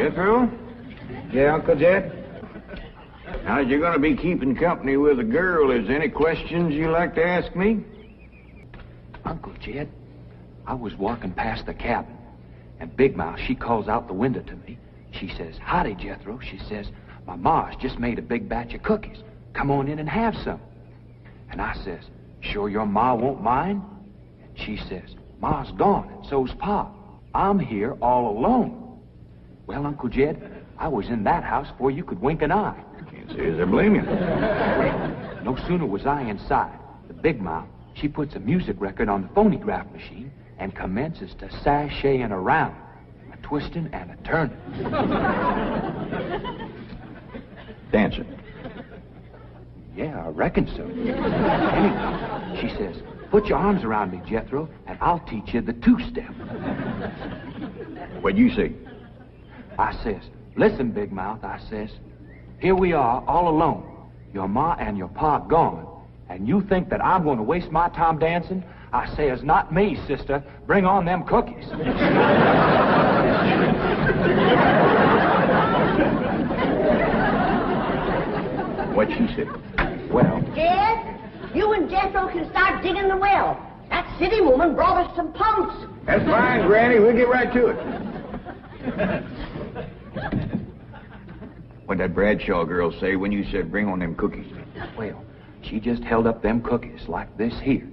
Jethro? Yeah, Uncle Jed? Now, you're going to be keeping company with a girl. Is there any questions you like to ask me? Uncle Jed, I was walking past the cabin, and Big Mouth, she calls out the window to me. She says, Howdy, Jethro. She says, My ma's just made a big batch of cookies. Come on in and have some. And I says, Sure your ma won't mind? And she says, Ma's gone, and so's Pa. I'm here all alone. Well, Uncle Jed, I was in that house before you could wink an eye. Can't say as I blame you. Well, no sooner was I inside, the big mouth, she puts a music record on the phonograph machine and commences to sashaying around, a twisting and a turning. Dancing. Yeah, I reckon so. Anyway, she says, put your arms around me, Jethro, and I'll teach you the two-step. What'd you say? I says, listen, Big Mouth, I says, here we are, all alone. Your ma and your pa gone. And you think that I'm going to waste my time dancing? I says, not me, sister. Bring on them cookies. What'd she say? Well, Jed, you and Jethro can start digging the well. That city woman brought us some pumps. That's fine, Granny. We'll get right to it. What'd that Bradshaw girl say when you said bring on them cookies? well, she just held up them cookies like this here.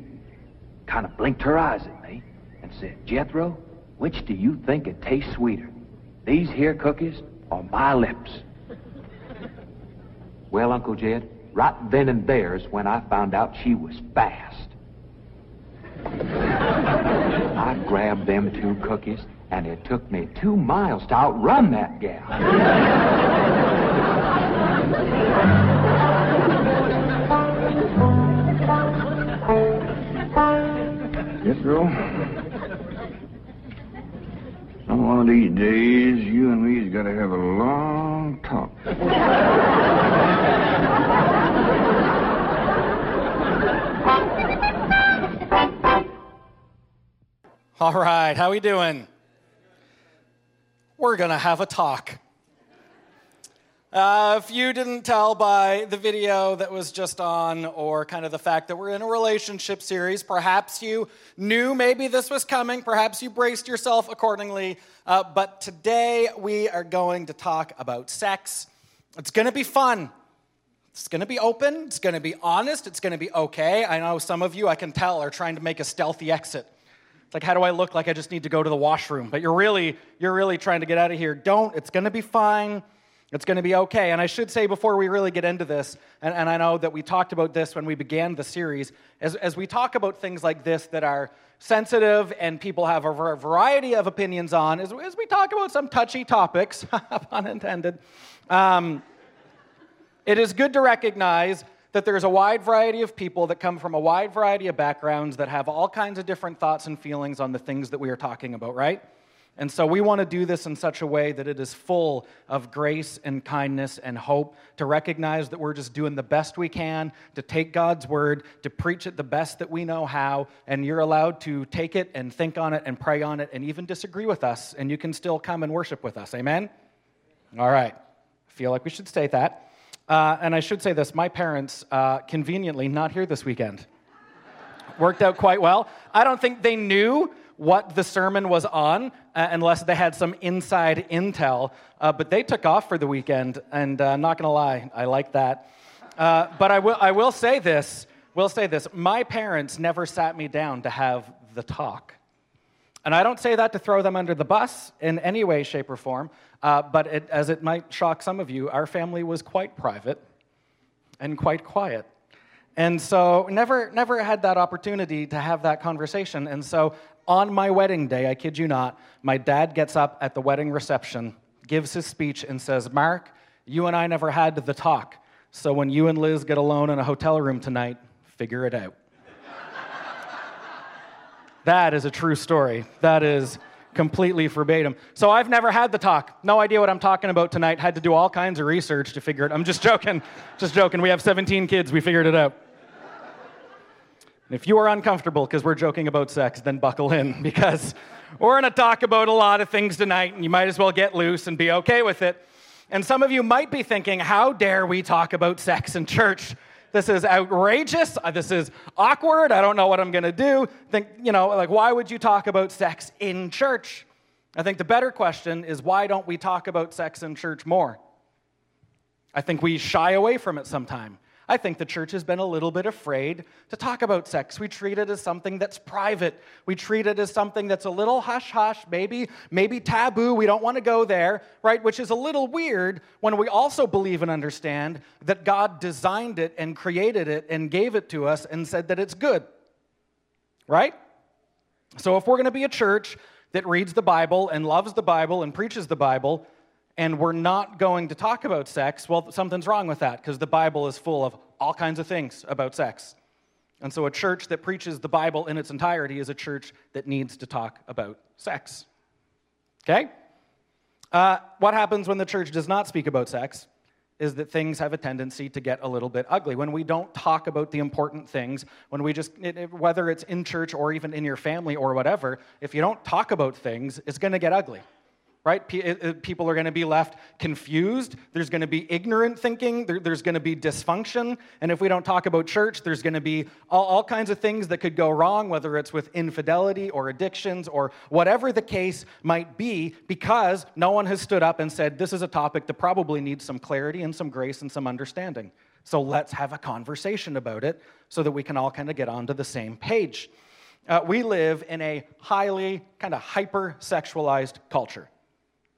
Kind of blinked her eyes at me and said, Jethro, which do you think it tastes sweeter? These here cookies or my lips? Well, Uncle Jed, right then and there's when I found out she was fast. I grabbed them two cookies, and it took me two miles to outrun that gal. Jethro. On one of these days, you and me's got to have a long talk. All right, how we doing? We're going to have a talk. Uh, if you didn't tell by the video that was just on, or kind of the fact that we're in a relationship series, perhaps you knew maybe this was coming, perhaps you braced yourself accordingly. Uh, but today we are going to talk about sex. It's going to be fun. It's going to be open. It's going to be honest. It's going to be okay. I know some of you, I can tell, are trying to make a stealthy exit. It's like, how do I look like I just need to go to the washroom? But you're really, you're really trying to get out of here. Don't. It's going to be fine. It's going to be okay. And I should say before we really get into this, and, and I know that we talked about this when we began the series, as, as we talk about things like this that are sensitive and people have a variety of opinions on, as, as we talk about some touchy topics, pun intended, um, it is good to recognize that there's a wide variety of people that come from a wide variety of backgrounds that have all kinds of different thoughts and feelings on the things that we are talking about, right? And so we want to do this in such a way that it is full of grace and kindness and hope to recognize that we're just doing the best we can to take God's word, to preach it the best that we know how, and you're allowed to take it and think on it and pray on it and even disagree with us, and you can still come and worship with us. Amen? All right. I feel like we should state that. Uh, and I should say this my parents, uh, conveniently, not here this weekend. Worked out quite well. I don't think they knew what the sermon was on uh, unless they had some inside intel, uh, but they took off for the weekend, and uh, not gonna lie, I like that. Uh, but I will, I will say this, will say this. My parents never sat me down to have the talk. And I don't say that to throw them under the bus in any way, shape, or form, uh, but it, as it might shock some of you, our family was quite private and quite quiet. And so never, never had that opportunity to have that conversation. And so on my wedding day, I kid you not, my dad gets up at the wedding reception, gives his speech, and says, Mark, you and I never had the talk. So when you and Liz get alone in a hotel room tonight, figure it out. That is a true story. That is completely verbatim. So I've never had the talk. No idea what I'm talking about tonight. Had to do all kinds of research to figure it. I'm just joking. Just joking. We have 17 kids. We figured it out. And if you are uncomfortable because we're joking about sex, then buckle in because We're going to talk about a lot of things tonight, and you might as well get loose and be okay with it. And some of you might be thinking, how dare we talk about sex in church? This is outrageous. Uh, this is awkward. I don't know what I'm going to do. Think, you know, like, why would you talk about sex in church? I think the better question is why don't we talk about sex in church more? I think we shy away from it sometimes. I think the church has been a little bit afraid to talk about sex. We treat it as something that's private. We treat it as something that's a little hush hush, maybe maybe taboo. We don't want to go there, right? Which is a little weird when we also believe and understand that God designed it and created it and gave it to us and said that it's good. Right? So if we're going to be a church that reads the Bible and loves the Bible and preaches the Bible, and we're not going to talk about sex, well, something's wrong with that because the Bible is full of all kinds of things about sex. And so, a church that preaches the Bible in its entirety is a church that needs to talk about sex. Okay? Uh, what happens when the church does not speak about sex is that things have a tendency to get a little bit ugly. When we don't talk about the important things, when we just, whether it's in church or even in your family or whatever, if you don't talk about things, it's going to get ugly right? People are going to be left confused. There's going to be ignorant thinking. There's going to be dysfunction. And if we don't talk about church, there's going to be all, all kinds of things that could go wrong, whether it's with infidelity or addictions or whatever the case might be, because no one has stood up and said, This is a topic that probably needs some clarity and some grace and some understanding. So let's have a conversation about it so that we can all kind of get onto the same page. Uh, we live in a highly kind of hyper sexualized culture.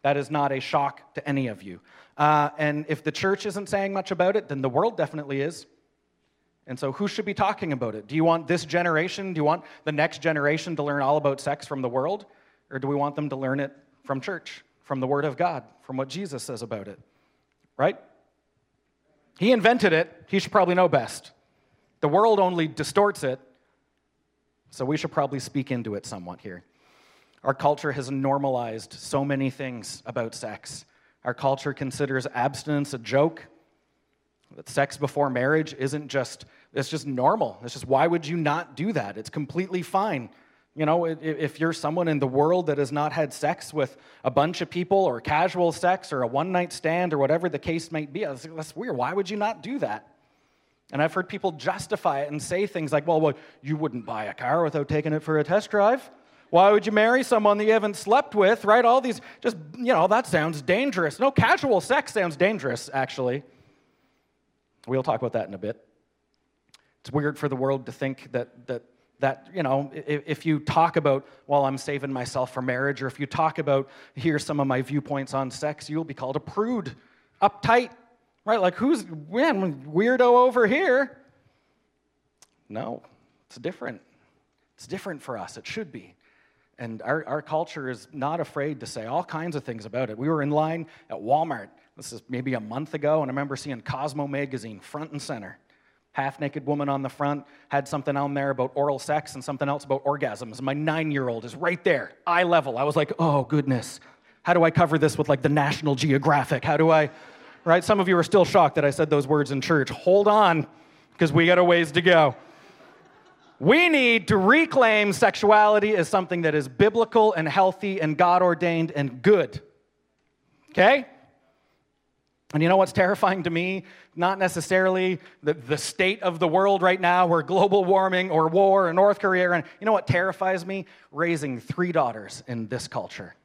That is not a shock to any of you. Uh, and if the church isn't saying much about it, then the world definitely is. And so, who should be talking about it? Do you want this generation, do you want the next generation to learn all about sex from the world? Or do we want them to learn it from church, from the Word of God, from what Jesus says about it? Right? He invented it, he should probably know best. The world only distorts it, so we should probably speak into it somewhat here. Our culture has normalized so many things about sex. Our culture considers abstinence a joke. That sex before marriage isn't just, it's just normal. It's just, why would you not do that? It's completely fine. You know, if you're someone in the world that has not had sex with a bunch of people or casual sex or a one night stand or whatever the case might be, that's weird. Why would you not do that? And I've heard people justify it and say things like, well, well, you wouldn't buy a car without taking it for a test drive. Why would you marry someone that you haven't slept with, right? All these, just, you know, that sounds dangerous. No, casual sex sounds dangerous, actually. We'll talk about that in a bit. It's weird for the world to think that, that, that you know, if, if you talk about, well, I'm saving myself for marriage, or if you talk about, here's some of my viewpoints on sex, you'll be called a prude, uptight, right? Like, who's, man, weirdo over here? No, it's different. It's different for us. It should be. And our, our culture is not afraid to say all kinds of things about it. We were in line at Walmart, this is maybe a month ago, and I remember seeing Cosmo magazine front and center. Half naked woman on the front had something on there about oral sex and something else about orgasms. My nine year old is right there, eye level. I was like, oh, goodness. How do I cover this with like the National Geographic? How do I, right? Some of you are still shocked that I said those words in church. Hold on, because we got a ways to go. We need to reclaim sexuality as something that is biblical and healthy and God ordained and good. Okay? And you know what's terrifying to me? Not necessarily the, the state of the world right now, or global warming, or war, or North Korea. And you know what terrifies me? Raising three daughters in this culture.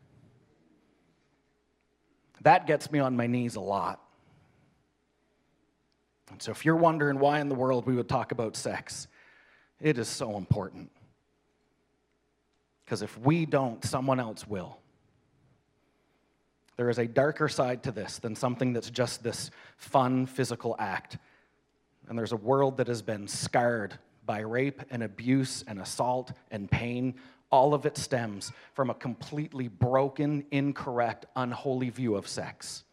That gets me on my knees a lot. And so, if you're wondering why in the world we would talk about sex, it is so important. Because if we don't, someone else will. There is a darker side to this than something that's just this fun physical act. And there's a world that has been scarred by rape and abuse and assault and pain. All of it stems from a completely broken, incorrect, unholy view of sex.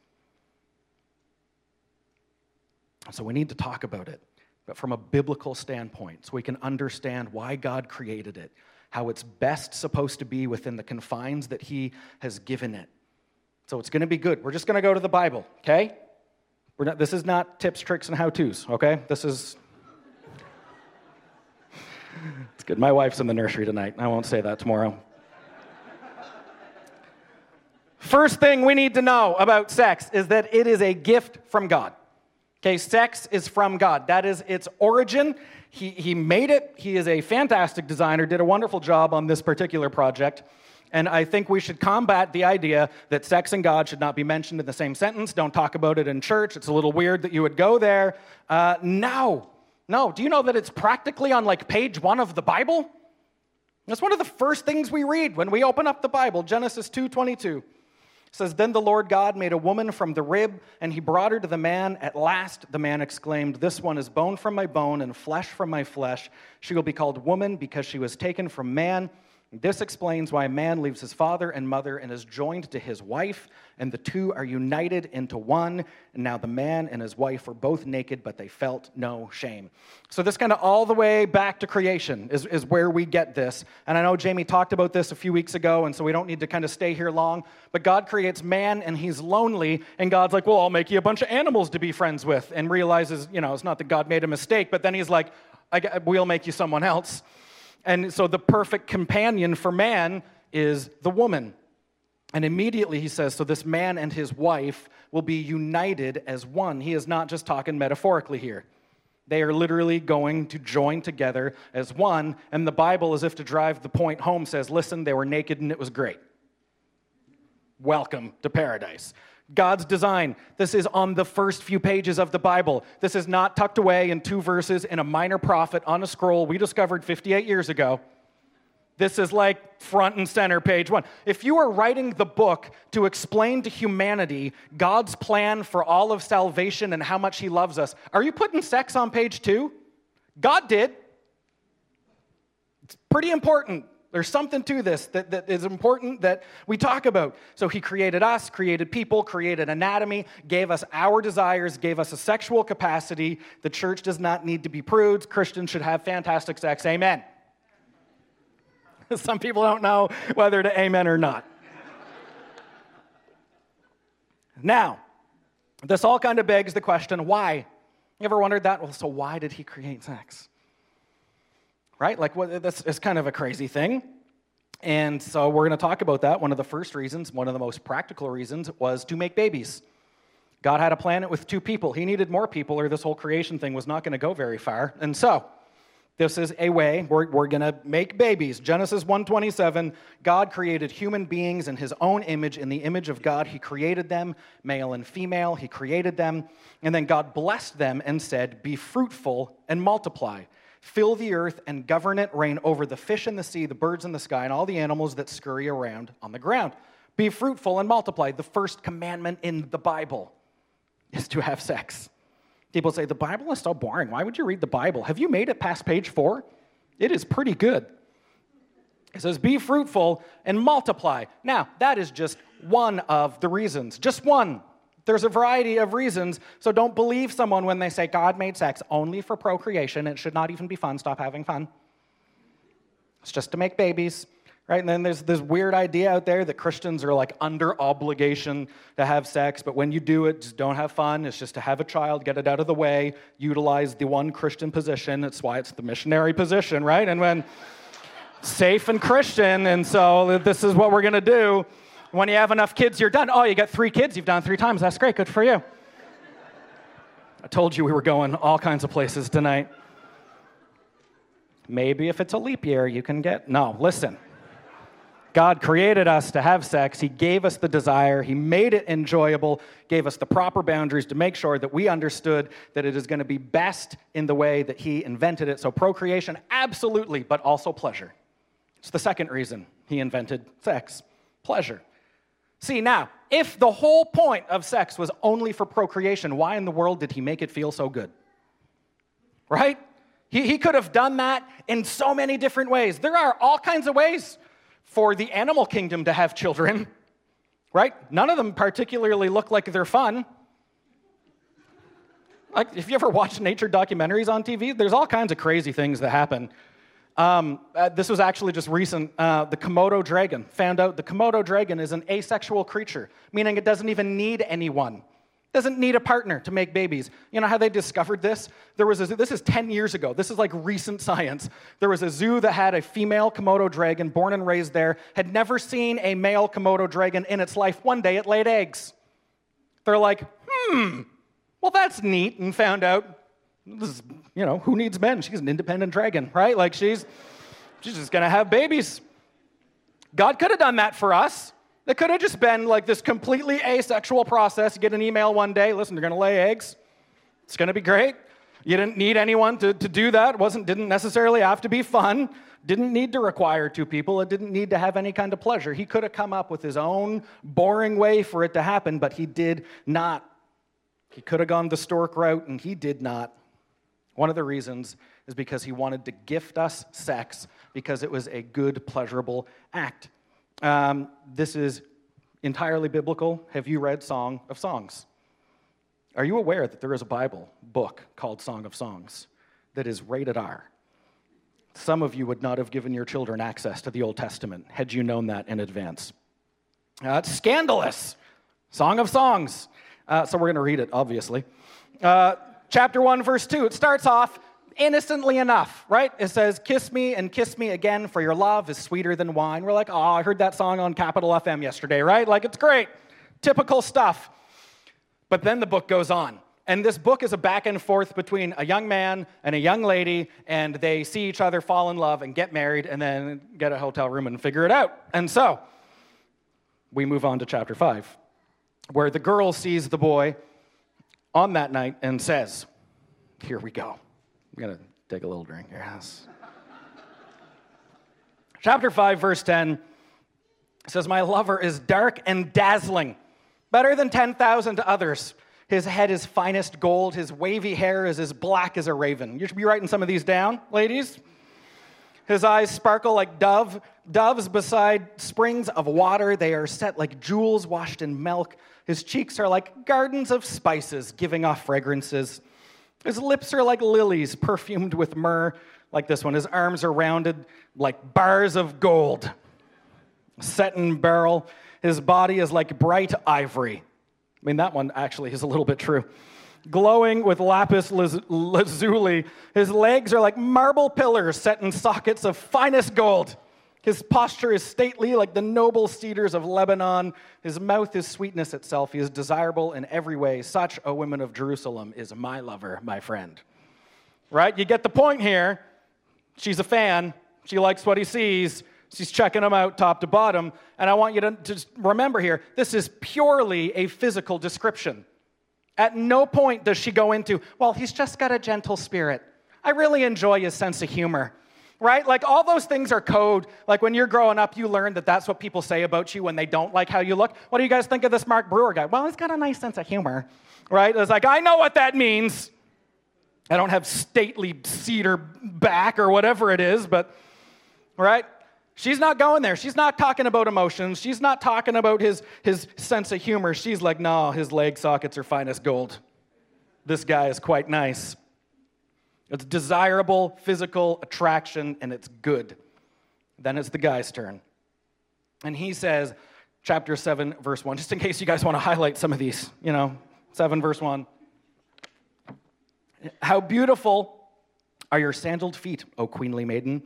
So we need to talk about it but from a biblical standpoint, so we can understand why God created it, how it's best supposed to be within the confines that He has given it. So it's going to be good. We're just going to go to the Bible, okay? We're not, this is not tips, tricks, and how to's, okay? This is. it's good. My wife's in the nursery tonight. I won't say that tomorrow. First thing we need to know about sex is that it is a gift from God. Okay, sex is from God. That is its origin. He, he made it. He is a fantastic designer, did a wonderful job on this particular project. And I think we should combat the idea that sex and God should not be mentioned in the same sentence. Don't talk about it in church. It's a little weird that you would go there. Uh, no, no. Do you know that it's practically on like page one of the Bible? That's one of the first things we read when we open up the Bible, Genesis 2:22 says, Then the Lord God made a woman from the rib, and he brought her to the man. At last the man exclaimed, This one is bone from my bone and flesh from my flesh. She will be called woman because she was taken from man. This explains why a man leaves his father and mother and is joined to his wife, and the two are united into one. And now the man and his wife were both naked, but they felt no shame. So, this kind of all the way back to creation is, is where we get this. And I know Jamie talked about this a few weeks ago, and so we don't need to kind of stay here long. But God creates man, and he's lonely, and God's like, Well, I'll make you a bunch of animals to be friends with, and realizes, you know, it's not that God made a mistake, but then he's like, We'll make you someone else. And so the perfect companion for man is the woman. And immediately he says, so this man and his wife will be united as one. He is not just talking metaphorically here. They are literally going to join together as one. And the Bible, as if to drive the point home, says, listen, they were naked and it was great. Welcome to paradise. God's design. This is on the first few pages of the Bible. This is not tucked away in two verses in a minor prophet on a scroll we discovered 58 years ago. This is like front and center, page one. If you are writing the book to explain to humanity God's plan for all of salvation and how much He loves us, are you putting sex on page two? God did. It's pretty important. There's something to this that, that is important that we talk about. So he created us, created people, created anatomy, gave us our desires, gave us a sexual capacity. The church does not need to be prudes. Christians should have fantastic sex. Amen. Some people don't know whether to amen or not. now, this all kind of begs the question why? You ever wondered that? Well, so why did he create sex? Right? Like, what, that's, that's kind of a crazy thing. And so we're going to talk about that. One of the first reasons, one of the most practical reasons, was to make babies. God had a planet with two people. He needed more people, or this whole creation thing was not going to go very far. And so, this is a way we're, we're going to make babies. Genesis 1:27, God created human beings in his own image. In the image of God, he created them, male and female. He created them. And then God blessed them and said, Be fruitful and multiply. Fill the earth and govern it, reign over the fish in the sea, the birds in the sky, and all the animals that scurry around on the ground. Be fruitful and multiply. The first commandment in the Bible is to have sex. People say, The Bible is so boring. Why would you read the Bible? Have you made it past page four? It is pretty good. It says, Be fruitful and multiply. Now, that is just one of the reasons, just one. There's a variety of reasons, so don't believe someone when they say God made sex only for procreation. It should not even be fun. Stop having fun. It's just to make babies, right? And then there's this weird idea out there that Christians are like under obligation to have sex, but when you do it, just don't have fun. It's just to have a child, get it out of the way, utilize the one Christian position. That's why it's the missionary position, right? And when safe and Christian, and so this is what we're going to do. When you have enough kids, you're done. Oh, you got three kids, you've done three times. That's great. Good for you. I told you we were going all kinds of places tonight. Maybe if it's a leap year, you can get. No, listen. God created us to have sex. He gave us the desire. He made it enjoyable, gave us the proper boundaries to make sure that we understood that it is going to be best in the way that He invented it. So, procreation, absolutely, but also pleasure. It's the second reason He invented sex pleasure. See, now, if the whole point of sex was only for procreation, why in the world did he make it feel so good? Right? He, he could have done that in so many different ways. There are all kinds of ways for the animal kingdom to have children, right? None of them particularly look like they're fun. Like, if you ever watch nature documentaries on TV, there's all kinds of crazy things that happen. Um, uh, this was actually just recent. Uh, the Komodo dragon found out the Komodo dragon is an asexual creature, meaning it doesn't even need anyone. doesn't need a partner to make babies. You know how they discovered this? There was a, this is 10 years ago. This is like recent science. There was a zoo that had a female Komodo dragon born and raised there, had never seen a male Komodo dragon in its life. One day it laid eggs. They're like, hmm, well, that's neat, and found out this is, you know, who needs men? She's an independent dragon, right? Like she's she's just gonna have babies. God could have done that for us. It could have just been like this completely asexual process. You get an email one day, listen, you're to lay eggs. It's to be great. You didn't need anyone to, to do that. It wasn't, didn't necessarily have to be fun. Didn't need to require two people. It didn't need to have any kind of pleasure. He could have come up with his own boring way for it to happen, but he did not. He could have gone the stork route, and he did not. One of the reasons is because he wanted to gift us sex because it was a good, pleasurable act. Um, this is entirely biblical. Have you read Song of Songs? Are you aware that there is a Bible book called Song of Songs that is rated R? Some of you would not have given your children access to the Old Testament had you known that in advance. Uh, it's scandalous. Song of Songs. Uh, so we're going to read it, obviously. Uh, chapter 1, verse 2. It starts off innocently enough, right? It says, Kiss me and kiss me again, for your love is sweeter than wine. We're like, Oh, I heard that song on Capital FM yesterday, right? Like, it's great. Typical stuff. But then the book goes on. And this book is a back and forth between a young man and a young lady, and they see each other, fall in love, and get married, and then get a hotel room and figure it out. And so, we move on to chapter 5, where the girl sees the boy on that night and says, Here we go. I'm going to take a little drink here. Yes. Chapter 5, verse 10 says, My lover is dark and dazzling, better than 10,000 others. His head is finest gold. His wavy hair is as black as a raven. You should be writing some of these down, ladies. His eyes sparkle like dove, doves beside springs of water. They are set like jewels washed in milk. His cheeks are like gardens of spices, giving off fragrances. His lips are like lilies perfumed with myrrh, like this one. His arms are rounded like bars of gold, set in beryl. His body is like bright ivory. I mean, that one actually is a little bit true. Glowing with lapis lazuli, his legs are like marble pillars set in sockets of finest gold. His posture is stately like the noble cedars of Lebanon. His mouth is sweetness itself. He is desirable in every way. Such a woman of Jerusalem is my lover, my friend. Right? You get the point here. She's a fan. She likes what he sees. She's checking him out top to bottom. And I want you to just remember here this is purely a physical description. At no point does she go into, well, he's just got a gentle spirit. I really enjoy his sense of humor right? Like all those things are code. Like when you're growing up, you learn that that's what people say about you when they don't like how you look. What do you guys think of this Mark Brewer guy? Well, he's got a nice sense of humor, right? It's like, I know what that means. I don't have stately cedar back or whatever it is, but, right? She's not going there. She's not talking about emotions. She's not talking about his, his sense of humor. She's like, no, his leg sockets are fine as gold. This guy is quite nice. It's desirable physical attraction and it's good. Then it's the guy's turn. And he says, chapter 7, verse 1, just in case you guys want to highlight some of these, you know, 7, verse 1. How beautiful are your sandaled feet, O queenly maiden.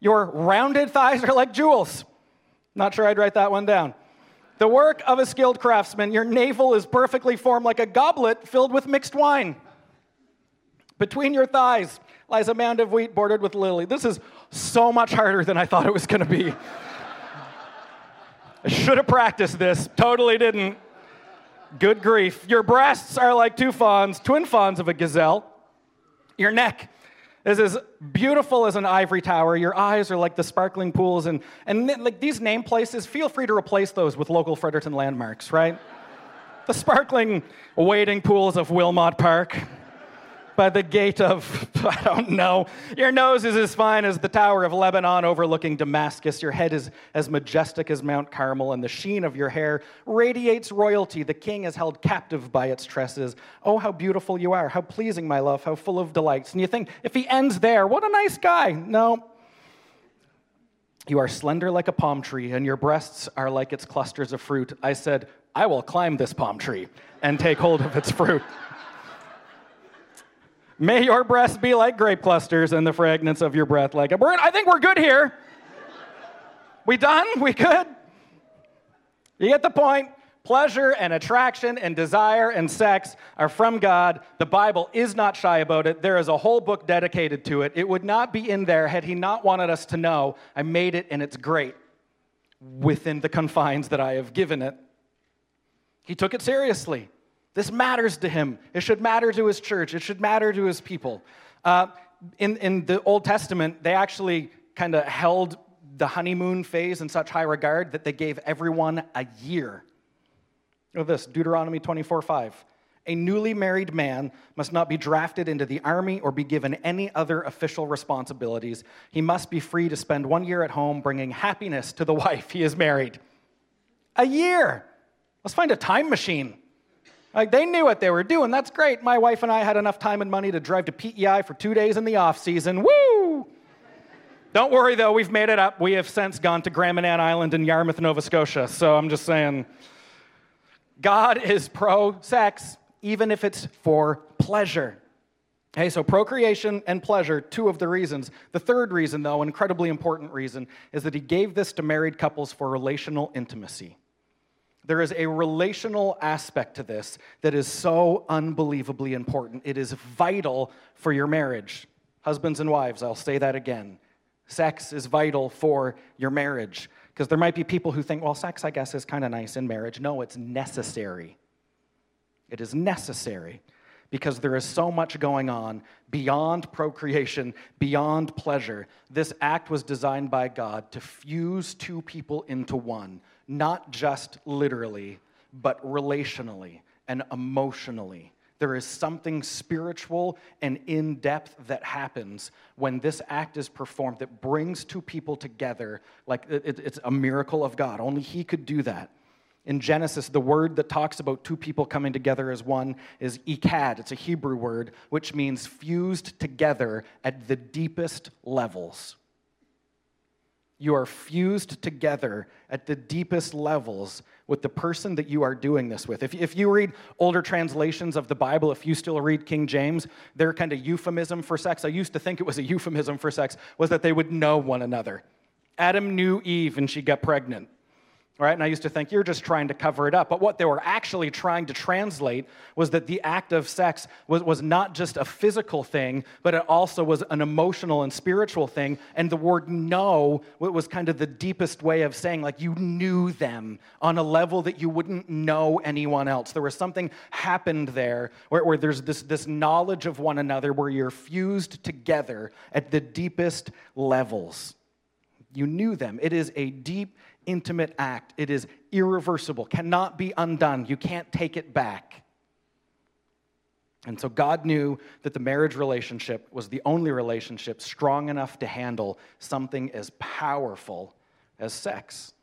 Your rounded thighs are like jewels. Not sure I'd write that one down. The work of a skilled craftsman, your navel is perfectly formed like a goblet filled with mixed wine. Between your thighs lies a mound of wheat bordered with lily. This is so much harder than I thought it was going to be. I should have practiced this, totally didn't. Good grief. Your breasts are like two fawns, twin fawns of a gazelle. Your neck is as beautiful as an ivory tower. Your eyes are like the sparkling pools. And, and like these name places, feel free to replace those with local Fredericton landmarks, right? the sparkling wading pools of Wilmot Park by the gate of, I don't know. Your nose is as fine as the Tower of Lebanon overlooking Damascus. Your head is as majestic as Mount Carmel, and the sheen of your hair radiates royalty. The king is held captive by its tresses. Oh, how beautiful you are. How pleasing, my love. How full of delights. And you think, if he ends there, what a nice guy. No. You are slender like a palm tree, and your breasts are like its clusters of fruit. I said, I will climb this palm tree and take hold of its fruit. May your breasts be like grape clusters, and the fragrance of your breath like a bird. I think we're good here. We done? We good? You get the point? Pleasure and attraction and desire and sex are from God. The Bible is not shy about it. There is a whole book dedicated to it. It would not be in there had He not wanted us to know I made it and it's great within the confines that I have given it. He took it seriously. This matters to Him. It should matter to His church, it should matter to His people. Uh, in, in the Old Testament, they actually kind of held the honeymoon phase in such high regard that they gave everyone a year Look at this Deuteronomy 24 5. A newly married man must not be drafted into the army or be given any other official responsibilities. He must be free to spend one year at home bringing happiness to the wife he is married. A year. Let's find a time machine. Like they knew what they were doing. That's great. My wife and I had enough time and money to drive to PEI for two days in the off season. Woo! Don't worry though, we've made it up. We have since gone to Grand Manan Island in Yarmouth, Nova Scotia. So I'm just saying. God is pro sex, even if it's for pleasure. Okay, so procreation and pleasure, two of the reasons. The third reason, though, incredibly important reason, is that he gave this to married couples for relational intimacy. There is a relational aspect to this that is so unbelievably important. It is vital for your marriage. Husbands and wives, I'll say that again. Sex is vital for your marriage. Because there might be people who think, well, sex, I guess, is kind of nice in marriage. No, it's necessary. It is necessary because there is so much going on beyond procreation, beyond pleasure. This act was designed by God to fuse two people into one, not just literally, but relationally and emotionally. There is something spiritual and in depth that happens when this act is performed that brings two people together. Like it, it's a miracle of God. Only He could do that. In Genesis, the word that talks about two people coming together as one is echad. It's a Hebrew word, which means fused together at the deepest levels. You are fused together at the deepest levels with the person that you are doing this with. If, if you read older translations of the Bible, if you still read King James, their kind of euphemism for sex, I used to think it was a euphemism for sex, was that they would know one another. Adam knew Eve and she got pregnant. Right? And I used to think you're just trying to cover it up. But what they were actually trying to translate was that the act of sex was, was not just a physical thing, but it also was an emotional and spiritual thing. And the word know was kind of the deepest way of saying, like, you knew them on a level that you wouldn't know anyone else. There was something happened there where, where there's this, this knowledge of one another where you're fused together at the deepest levels. You knew them. It is a deep intimate act. It is irreversible, cannot be undone. You can't take it back. And so God knew that the marriage relationship was the only relationship strong enough to handle something as powerful as sex.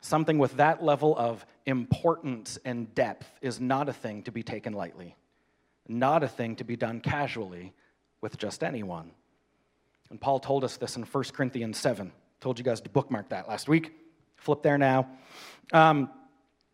Something with that level of importance and depth is not a thing to be taken lightly, not a thing to be done casually with just anyone. And Paul told us this in 1 Corinthians 7. Told you guys to bookmark that last week. Flip there now. Um,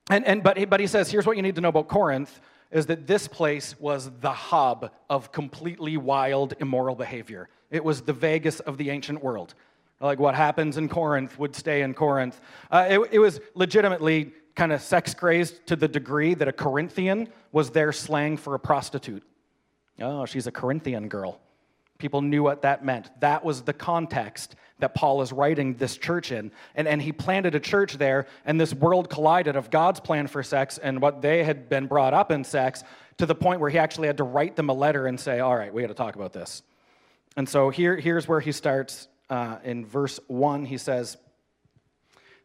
and, and, but, but he says, here's what you need to know about Corinth is that this place was the hub of completely wild, immoral behavior. It was the Vegas of the ancient world. Like what happens in Corinth would stay in Corinth. Uh, it, it was legitimately kind of sex crazed to the degree that a Corinthian was their slang for a prostitute. Oh, she's a Corinthian girl. People knew what that meant. That was the context that Paul is writing this church in. And, and he planted a church there, and this world collided of God's plan for sex and what they had been brought up in sex to the point where he actually had to write them a letter and say, All right, we got to talk about this. And so here, here's where he starts uh, in verse 1. He says,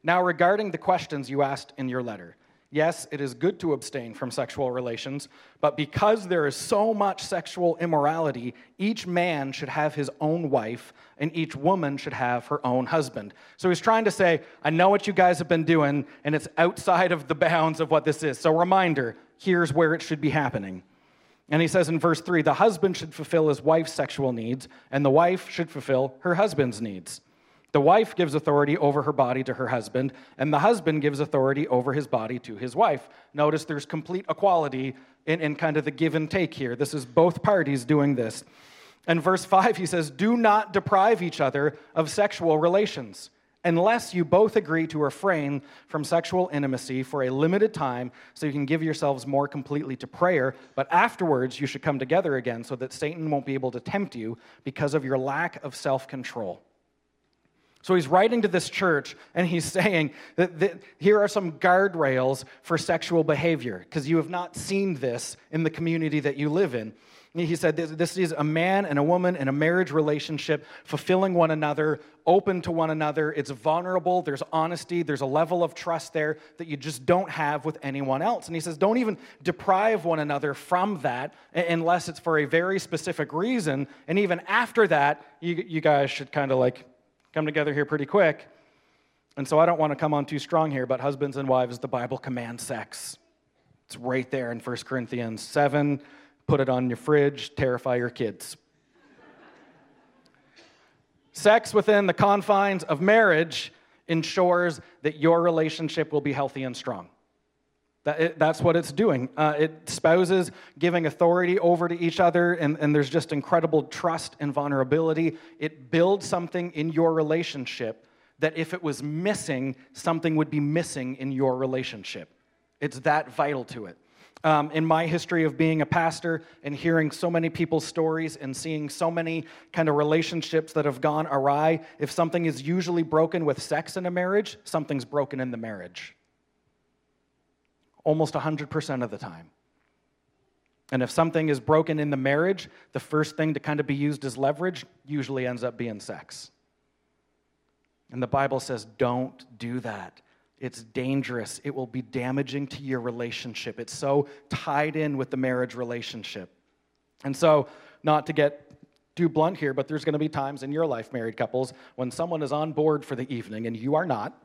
Now, regarding the questions you asked in your letter, Yes, it is good to abstain from sexual relations, but because there is so much sexual immorality, each man should have his own wife, and each woman should have her own husband. So he's trying to say, I know what you guys have been doing, and it's outside of the bounds of what this is. So, reminder here's where it should be happening. And he says in verse 3 the husband should fulfill his wife's sexual needs, and the wife should fulfill her husband's needs. The wife gives authority over her body to her husband, and the husband gives authority over his body to his wife. Notice there's complete equality in, in kind of the give and take here. This is both parties doing this. And verse 5, he says, Do not deprive each other of sexual relations, unless you both agree to refrain from sexual intimacy for a limited time so you can give yourselves more completely to prayer. But afterwards, you should come together again so that Satan won't be able to tempt you because of your lack of self control. So he's writing to this church and he's saying that, that here are some guardrails for sexual behavior because you have not seen this in the community that you live in. He said this, this is a man and a woman in a marriage relationship, fulfilling one another, open to one another. It's vulnerable, there's honesty, there's a level of trust there that you just don't have with anyone else. And he says, don't even deprive one another from that unless it's for a very specific reason. And even after that, you, you guys should kind of like come together here pretty quick. And so I don't want to come on too strong here, but husbands and wives, the Bible commands sex. It's right there in 1 Corinthians 7 put it on your fridge, terrify your kids. Sex within the confines of marriage ensures that your relationship will be healthy and strong. That it, that's what it's doing. Uh, it spouses giving authority over to each other, and, and there's just incredible trust and vulnerability. It builds something in your relationship that if it was missing, something would be missing in your relationship. It's that vital to it um, in my history of being a pastor and hearing so many people's stories and seeing so many kind of relationships that have gone awry, if something is usually broken with sex in a marriage, something's broken in the marriage. Almost 100% of the time. And if something is broken in the marriage, the first thing to kind of be used as leverage usually ends up being sex. And the Bible says, don't do that. It's dangerous. It will be damaging to your relationship. It's so tied in with the marriage relationship. And so, not to get too blunt here, but there's going to be times in your life, married couples, when someone is on board for the evening and you are not.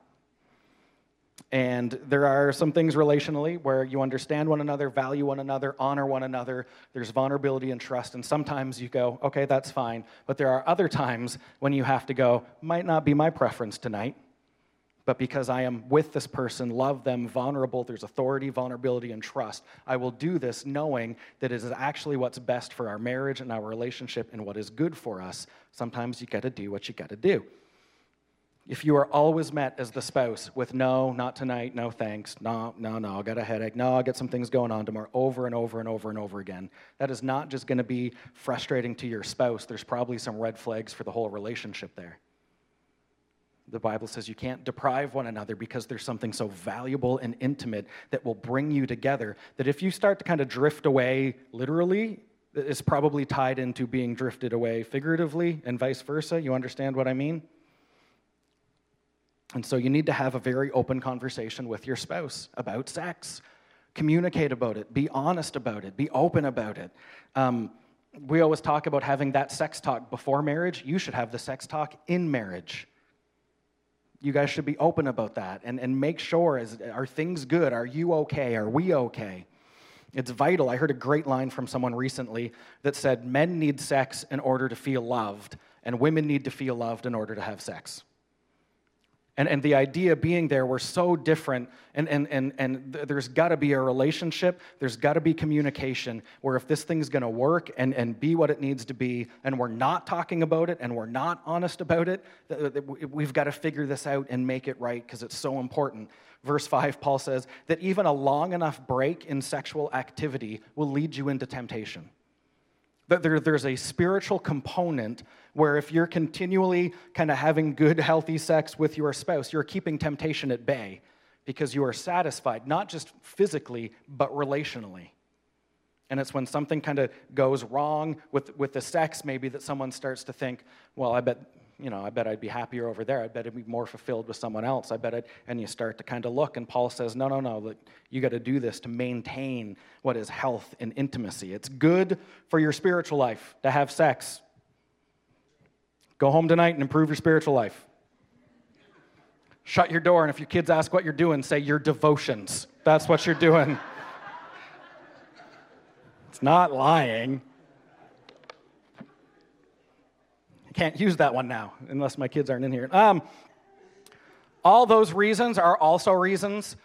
And there are some things relationally where you understand one another, value one another, honor one another. There's vulnerability and trust. And sometimes you go, okay, that's fine. But there are other times when you have to go, might not be my preference tonight but because I am with this person, love them, vulnerable, there's authority, vulnerability, and trust. I will do this knowing that it is actually what's best for our marriage and our relationship and what is good for us. Sometimes you got to do what you got to do. If you are always met as the spouse with no, not tonight, no thanks, no, no, no, I got a headache, no, I got some things going on tomorrow, over and over and over and over again, that is not just going to be frustrating to your spouse. There's probably some red flags for the whole relationship there. The Bible says you can't deprive one another because there's something so valuable and intimate that will bring you together. That if you start to kind of drift away literally, it's probably tied into being drifted away figuratively and vice versa. You understand what I mean? And so you need to have a very open conversation with your spouse about sex. Communicate about it, be honest about it, be open about it. Um, we always talk about having that sex talk before marriage. You should have the sex talk in marriage you guys should be open about that and, and make sure is, are things good? Are you okay? Are we okay? It's vital. I heard a great line from someone recently that said men need sex in order to feel loved, and women need to feel loved in order to have sex. And, and the idea being there, we're so different, and, and, and, and there's got to be a relationship, there's got to be communication, where if this thing's going to work and, and be what it needs to be, and we're not talking about it and we're not honest about it, we've got to figure this out and make it right because it's so important. Verse 5, Paul says that even a long enough break in sexual activity will lead you into temptation. That there, there's a spiritual component where if you're continually kind of having good, healthy sex with your spouse, you're keeping temptation at bay because you are satisfied, not just physically, but relationally. And it's when something kind of goes wrong with, with the sex, maybe that someone starts to think, well, I bet, you know, I bet I'd be happier over there. I bet I'd be more fulfilled with someone else. I bet I'd, and you start to kind of look, and Paul says, no, no, no, look, you got to do this to maintain what is health and intimacy. It's good for your spiritual life to have sex. Go home tonight and improve your spiritual life. Shut your door, and if your kids ask what you're doing, say your devotions. That's what you're doing. it's not lying. Can't use that one now, unless my kids aren't in here. Um, all those reasons are also reasons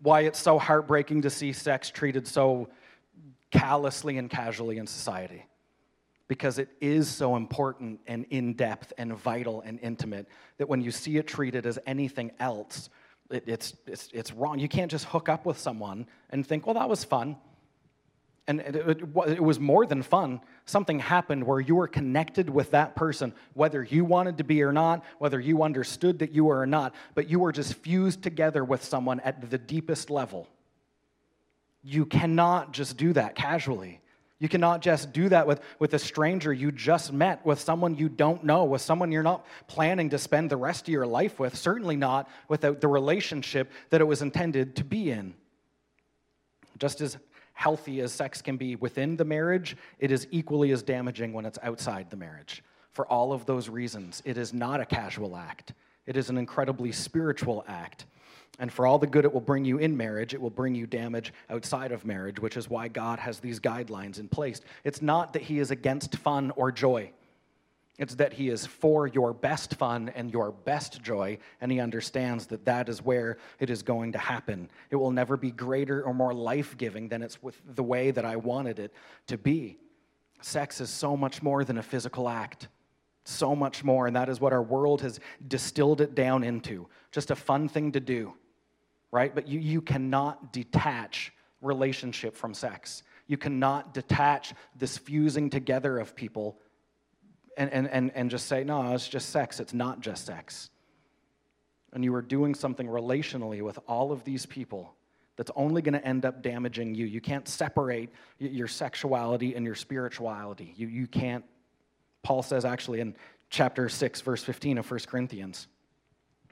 why it's so heartbreaking to see sex treated so callously and casually in society. Because it is so important and in depth and vital and intimate that when you see it treated as anything else, it, it's, it's, it's wrong. You can't just hook up with someone and think, well, that was fun. And it, it, it was more than fun. Something happened where you were connected with that person, whether you wanted to be or not, whether you understood that you were or not, but you were just fused together with someone at the deepest level. You cannot just do that casually. You cannot just do that with, with a stranger you just met, with someone you don't know, with someone you're not planning to spend the rest of your life with, certainly not without the relationship that it was intended to be in. Just as healthy as sex can be within the marriage, it is equally as damaging when it's outside the marriage. For all of those reasons, it is not a casual act, it is an incredibly spiritual act. And for all the good it will bring you in marriage, it will bring you damage outside of marriage, which is why God has these guidelines in place. It's not that He is against fun or joy. It's that he is for your best fun and your best joy, and he understands that that is where it is going to happen. It will never be greater or more life giving than it's with the way that I wanted it to be. Sex is so much more than a physical act, so much more, and that is what our world has distilled it down into just a fun thing to do, right? But you, you cannot detach relationship from sex. You cannot detach this fusing together of people and, and, and, and just say, no, it's just sex. It's not just sex. And you are doing something relationally with all of these people that's only going to end up damaging you. You can't separate your sexuality and your spirituality. You, you can't. Paul says actually in chapter 6, verse 15 of 1 Corinthians,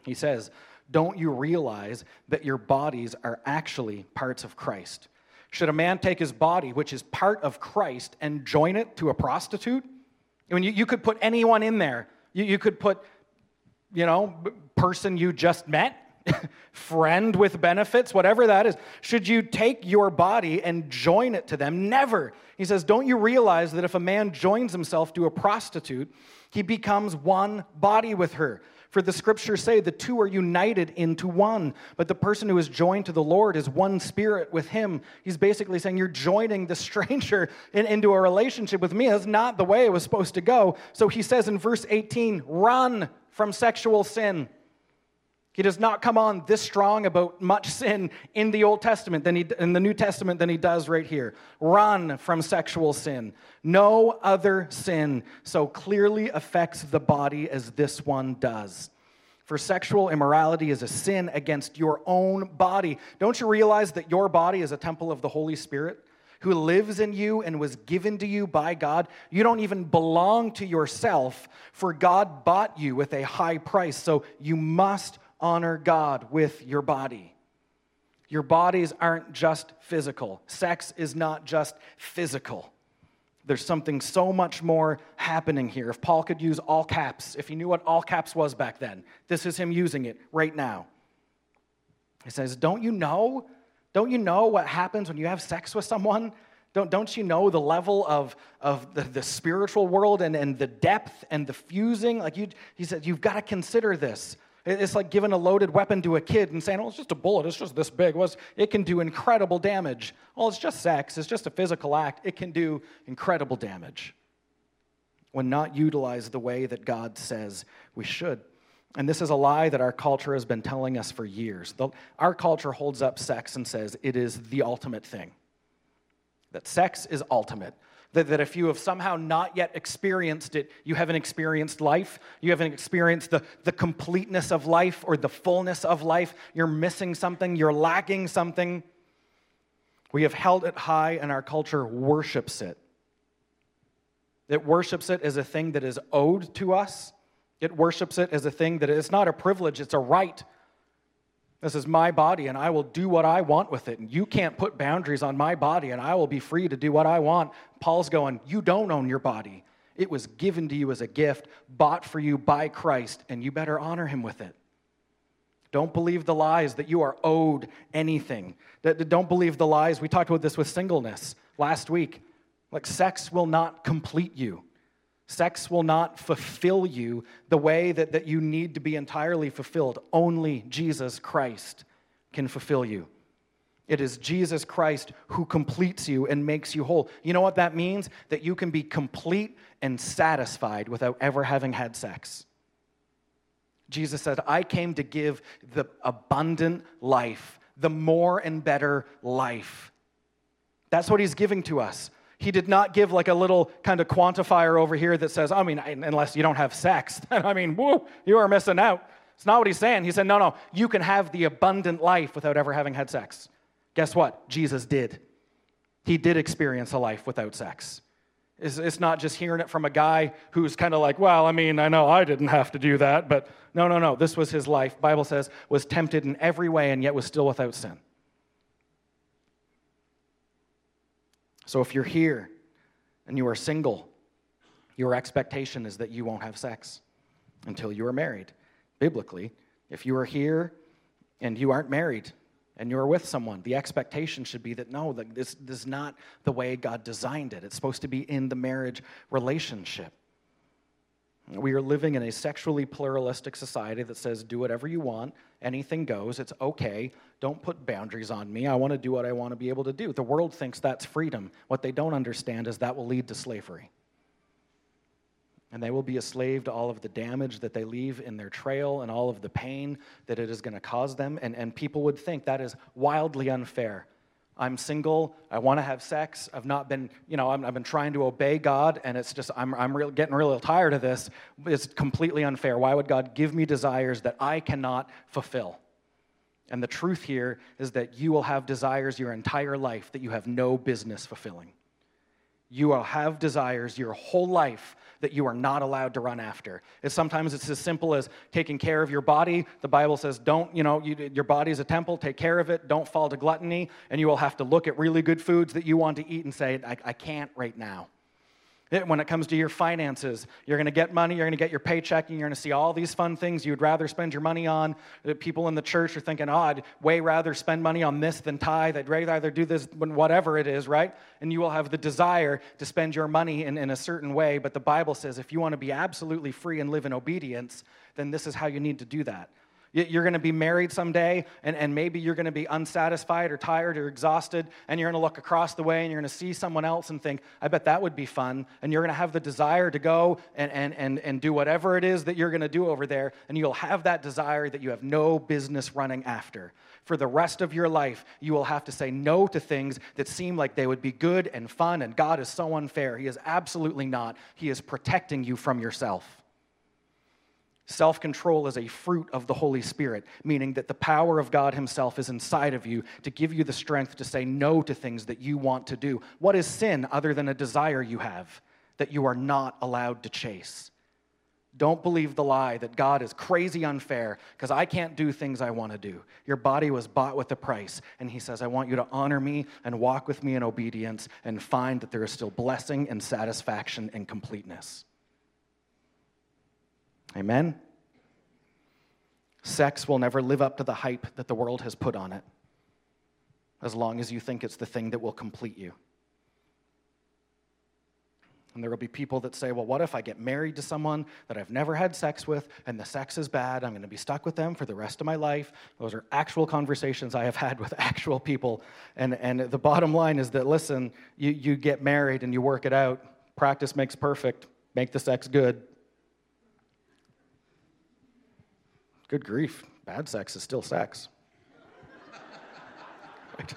he says, Don't you realize that your bodies are actually parts of Christ? Should a man take his body, which is part of Christ, and join it to a prostitute? I mean, you, you could put anyone in there. You, you could put, you know, person you just met, friend with benefits, whatever that is. Should you take your body and join it to them? Never. He says, Don't you realize that if a man joins himself to a prostitute, he becomes one body with her? For the scriptures say the two are united into one, but the person who is joined to the Lord is one spirit with him. He's basically saying you're joining the stranger in, into a relationship with me. That's not the way it was supposed to go. So he says in verse 18, run from sexual sin. He does not come on this strong about much sin in the Old Testament than he in the New Testament than he does right here. Run from sexual sin. No other sin so clearly affects the body as this one does. For sexual immorality is a sin against your own body. Don't you realize that your body is a temple of the Holy Spirit? who lives in you and was given to you by God. You don't even belong to yourself, for God bought you with a high price. So you must honor God with your body. Your bodies aren't just physical, sex is not just physical. There's something so much more happening here. If Paul could use all caps, if he knew what all caps was back then, this is him using it right now. He says, Don't you know? Don't you know what happens when you have sex with someone? Don't, don't you know the level of, of the, the spiritual world and, and the depth and the fusing? Like you, he said, you've got to consider this. It's like giving a loaded weapon to a kid and saying, oh, it's just a bullet, it's just this big. It can do incredible damage. Well, it's just sex, it's just a physical act. It can do incredible damage when not utilized the way that God says we should. And this is a lie that our culture has been telling us for years. The, our culture holds up sex and says it is the ultimate thing, that sex is ultimate. That, that if you have somehow not yet experienced it, you haven't experienced life, you haven't experienced the, the completeness of life or the fullness of life, you're missing something, you're lacking something. We have held it high, and our culture worships it. It worships it as a thing that is owed to us. It worships it as a thing that is not a privilege, it's a right. This is my body, and I will do what I want with it. And you can't put boundaries on my body, and I will be free to do what I want. Paul's going, You don't own your body. It was given to you as a gift, bought for you by Christ, and you better honor him with it. Don't believe the lies that you are owed anything. Don't believe the lies. We talked about this with singleness last week. Like, sex will not complete you. Sex will not fulfill you the way that, that you need to be entirely fulfilled. Only Jesus Christ can fulfill you. It is Jesus Christ who completes you and makes you whole. You know what that means? That you can be complete and satisfied without ever having had sex. Jesus said, I came to give the abundant life, the more and better life. That's what he's giving to us. He did not give like a little kind of quantifier over here that says, I mean, unless you don't have sex, then I mean, whoo, you are missing out. It's not what he's saying. He said, no, no, you can have the abundant life without ever having had sex. Guess what? Jesus did. He did experience a life without sex. It's, it's not just hearing it from a guy who's kind of like, well, I mean, I know I didn't have to do that, but no, no, no. This was his life. Bible says was tempted in every way and yet was still without sin. So if you're here and you are single, your expectation is that you won't have sex until you are married. Biblically, if you are here and you aren't married, and you're with someone, the expectation should be that no, this, this is not the way God designed it. It's supposed to be in the marriage relationship. We are living in a sexually pluralistic society that says, do whatever you want, anything goes, it's okay, don't put boundaries on me, I want to do what I want to be able to do. The world thinks that's freedom. What they don't understand is that will lead to slavery and they will be a slave to all of the damage that they leave in their trail and all of the pain that it is going to cause them. And, and people would think that is wildly unfair. I'm single. I want to have sex. I've not been, you know, i have been trying to obey God, and it's just, I'm, I'm real, getting really tired of this. It's completely unfair. Why would God give me desires that I cannot fulfill? And the truth here is that you will have desires your entire life that you have no business fulfilling. You will have desires your whole life that you are not allowed to run after. It's sometimes it's as simple as taking care of your body. The Bible says, don't, you know, you, your body is a temple, take care of it, don't fall to gluttony, and you will have to look at really good foods that you want to eat and say, I, I can't right now. When it comes to your finances, you're going to get money, you're going to get your paycheck, and you're going to see all these fun things you'd rather spend your money on. People in the church are thinking, oh, I'd way rather spend money on this than tithe. I'd rather do this, whatever it is, right? And you will have the desire to spend your money in, in a certain way. But the Bible says if you want to be absolutely free and live in obedience, then this is how you need to do that. You're going to be married someday, and, and maybe you're going to be unsatisfied or tired or exhausted, and you're going to look across the way and you're going to see someone else and think, I bet that would be fun. And you're going to have the desire to go and, and, and, and do whatever it is that you're going to do over there, and you'll have that desire that you have no business running after. For the rest of your life, you will have to say no to things that seem like they would be good and fun, and God is so unfair. He is absolutely not. He is protecting you from yourself. Self control is a fruit of the Holy Spirit, meaning that the power of God Himself is inside of you to give you the strength to say no to things that you want to do. What is sin other than a desire you have that you are not allowed to chase? Don't believe the lie that God is crazy unfair because I can't do things I want to do. Your body was bought with a price. And He says, I want you to honor me and walk with me in obedience and find that there is still blessing and satisfaction and completeness. Amen? Sex will never live up to the hype that the world has put on it, as long as you think it's the thing that will complete you. And there will be people that say, well, what if I get married to someone that I've never had sex with and the sex is bad? I'm going to be stuck with them for the rest of my life. Those are actual conversations I have had with actual people. And, and the bottom line is that, listen, you, you get married and you work it out. Practice makes perfect. Make the sex good. Good grief, bad sex is still sex. right.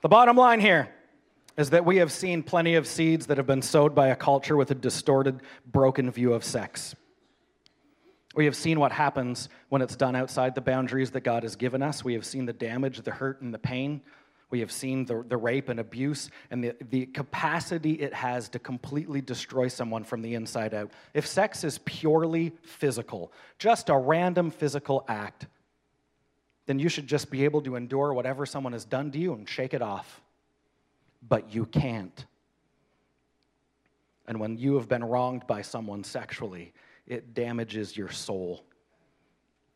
The bottom line here is that we have seen plenty of seeds that have been sowed by a culture with a distorted, broken view of sex. We have seen what happens when it's done outside the boundaries that God has given us. We have seen the damage, the hurt, and the pain we have seen the, the rape and abuse and the, the capacity it has to completely destroy someone from the inside out. If sex is purely physical, just a random physical act, then you should just be able to endure whatever someone has done to you and shake it off. But you can't. And when you have been wronged by someone sexually, it damages your soul.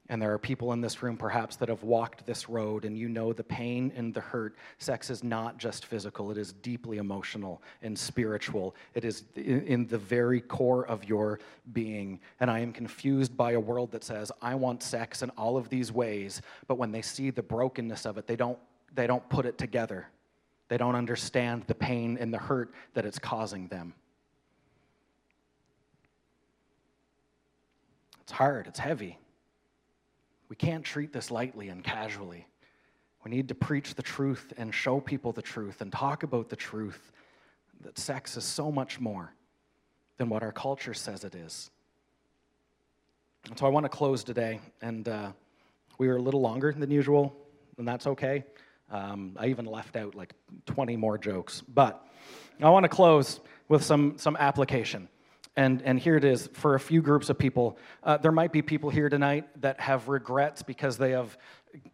And there are people in this room perhaps that have walked this road and you know the pain and the hurt. Sex is not just physical, it is deeply emotional and spiritual. It is in the very core of your being. And I am confused by a world that says, I want sex in all of these ways, but when they see the brokenness of it, they don't, they don't put it together. They don't understand the pain and the hurt that it's causing them. It's hard, it's heavy. We can't treat this lightly and casually. We need to preach the truth and show people the truth and talk about the truth that sex is so much more than what our culture says it is. And so I want to close today, and uh, we were a little longer than usual, and that's okay. Um, I even left out like 20 more jokes. But I want to close with some, some application. And, and here it is for a few groups of people. Uh, there might be people here tonight that have regrets because they have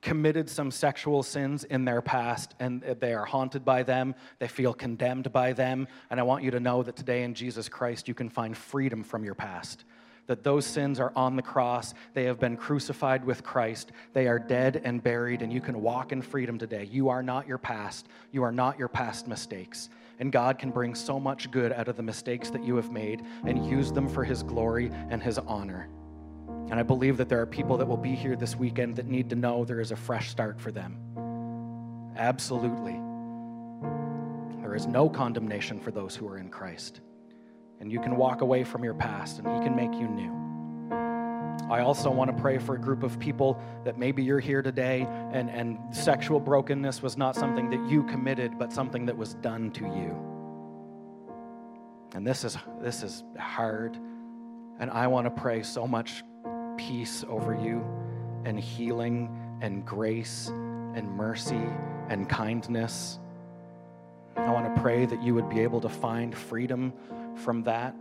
committed some sexual sins in their past and they are haunted by them. They feel condemned by them. And I want you to know that today in Jesus Christ, you can find freedom from your past. That those sins are on the cross. They have been crucified with Christ. They are dead and buried, and you can walk in freedom today. You are not your past. You are not your past mistakes. And God can bring so much good out of the mistakes that you have made and use them for His glory and His honor. And I believe that there are people that will be here this weekend that need to know there is a fresh start for them. Absolutely. There is no condemnation for those who are in Christ. And you can walk away from your past, and He can make you new. I also want to pray for a group of people that maybe you're here today and, and sexual brokenness was not something that you committed, but something that was done to you. And this is, this is hard. And I want to pray so much peace over you and healing and grace and mercy and kindness. I want to pray that you would be able to find freedom from that.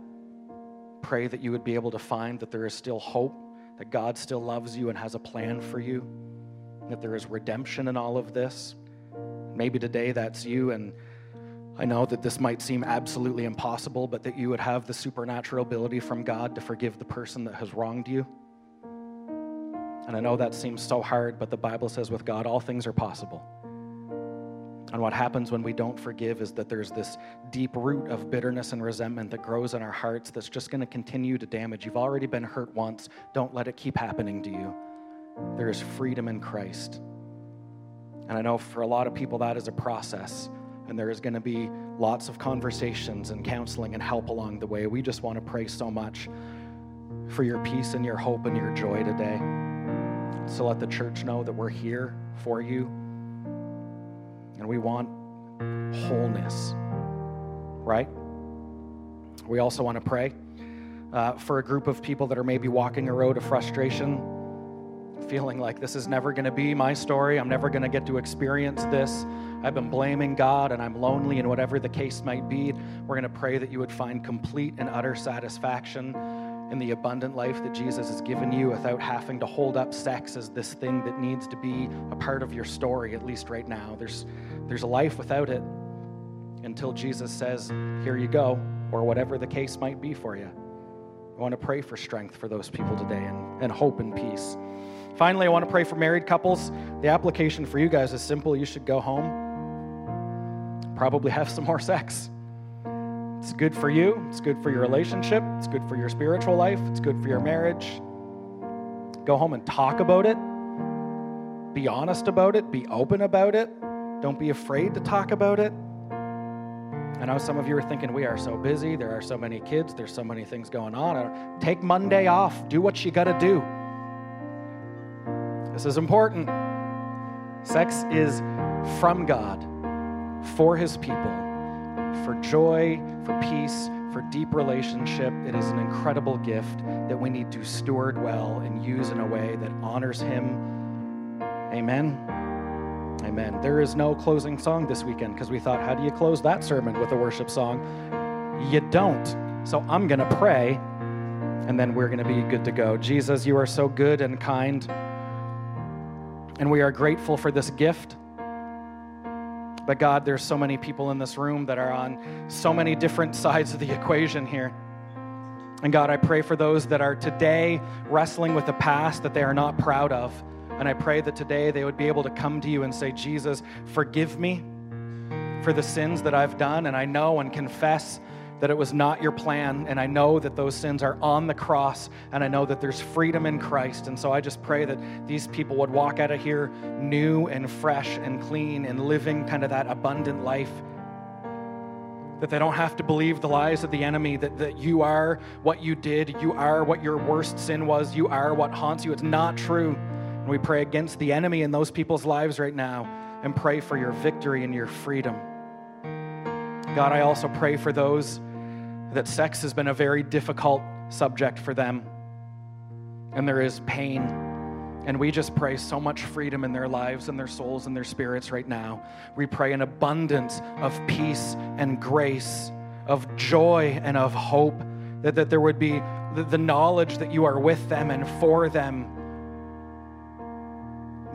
Pray that you would be able to find that there is still hope that God still loves you and has a plan for you, that there is redemption in all of this. Maybe today that's you, and I know that this might seem absolutely impossible, but that you would have the supernatural ability from God to forgive the person that has wronged you. And I know that seems so hard, but the Bible says with God, all things are possible. And what happens when we don't forgive is that there's this deep root of bitterness and resentment that grows in our hearts that's just going to continue to damage. You've already been hurt once. Don't let it keep happening to you. There is freedom in Christ. And I know for a lot of people that is a process. And there is going to be lots of conversations and counseling and help along the way. We just want to pray so much for your peace and your hope and your joy today. So let the church know that we're here for you and we want wholeness, right? We also want to pray uh, for a group of people that are maybe walking a road of frustration, feeling like this is never going to be my story. I'm never going to get to experience this. I've been blaming God and I'm lonely, and whatever the case might be, we're going to pray that you would find complete and utter satisfaction in the abundant life that Jesus has given you without having to hold up sex as this thing that needs to be a part of your story, at least right now. There's, there's a life without it until Jesus says, Here you go, or whatever the case might be for you. I want to pray for strength for those people today and, and hope and peace. Finally, I want to pray for married couples. The application for you guys is simple you should go home, probably have some more sex. It's good for you, it's good for your relationship, it's good for your spiritual life, it's good for your marriage. Go home and talk about it. Be honest about it, be open about it. Don't be afraid to talk about it. I know some of you are thinking, we are so busy, there are so many kids, there's so many things going on. Uh, take Monday off, do what you got to do. This is important. Sex is from God for his people for joy, for peace, for deep relationship. It is an incredible gift that we need to steward well and use in a way that honors Him. Amen. Amen. There is no closing song this weekend because we thought, how do you close that sermon with a worship song? You don't. So I'm going to pray and then we're going to be good to go. Jesus, you are so good and kind. And we are grateful for this gift. But God, there's so many people in this room that are on so many different sides of the equation here. And God, I pray for those that are today wrestling with the past that they are not proud of. And I pray that today they would be able to come to you and say, Jesus, forgive me for the sins that I've done. And I know and confess that it was not your plan. And I know that those sins are on the cross. And I know that there's freedom in Christ. And so I just pray that these people would walk out of here new and fresh and clean and living kind of that abundant life that they don't have to believe the lies of the enemy, that, that you are what you did, you are what your worst sin was, you are what haunts you. It's not true. And we pray against the enemy in those people's lives right now and pray for your victory and your freedom. God, I also pray for those that sex has been a very difficult subject for them. And there is pain. And we just pray so much freedom in their lives and their souls and their spirits right now. We pray an abundance of peace and grace, of joy and of hope, that, that there would be the, the knowledge that you are with them and for them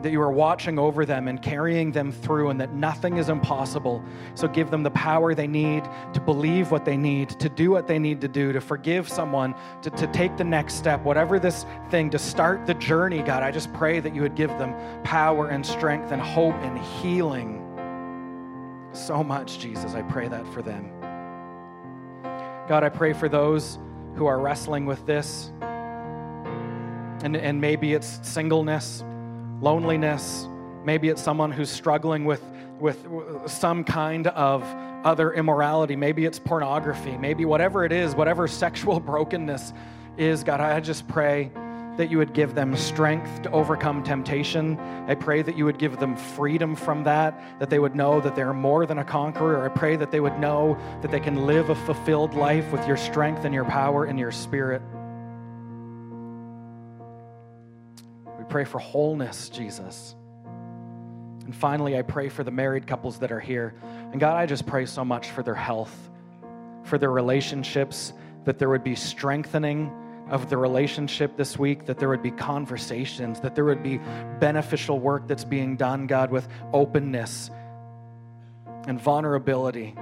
that you are watching over them and carrying them through, and that nothing is impossible. So give them the power they need to believe what they need, to do what they need to do, to forgive someone, to, to take the next step, whatever this thing, to start the journey, God. I just pray that you would give them power and strength and hope and healing. So much, Jesus. I pray that for them. God, I pray for those who are wrestling with this. And, and maybe it's singleness loneliness. Maybe it's someone who's struggling with, with some kind of other immorality. Maybe it's pornography. Maybe whatever it is, whatever sexual brokenness is, God, I just pray that you would give them strength to overcome temptation. I pray that you would give them freedom from that, that they would know that they're more than a conqueror. I pray that they would know that they can live a fulfilled life with your strength and your power and your spirit. Pray for wholeness, Jesus. And finally, I pray for the married couples that are here. And God, I just pray so much for their health, for their relationships, that there would be strengthening of the relationship this week, that there would be conversations, that there would be beneficial work that's being done, God, with openness and vulnerability.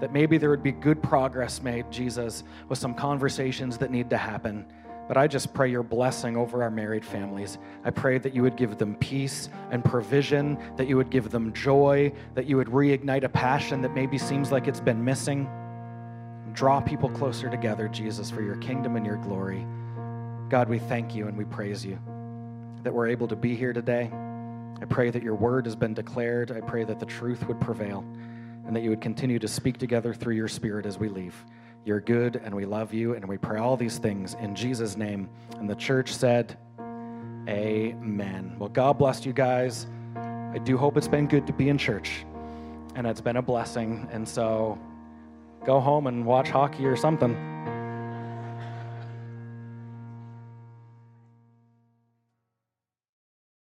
That maybe there would be good progress made, Jesus, with some conversations that need to happen. But I just pray your blessing over our married families. I pray that you would give them peace and provision, that you would give them joy, that you would reignite a passion that maybe seems like it's been missing. Draw people closer together, Jesus, for your kingdom and your glory. God, we thank you and we praise you that we're able to be here today. I pray that your word has been declared. I pray that the truth would prevail and that you would continue to speak together through your spirit as we leave. You're good, and we love you, and we pray all these things in Jesus' name. And the church said, Amen. Well, God bless you guys. I do hope it's been good to be in church, and it's been a blessing. And so go home and watch hockey or something.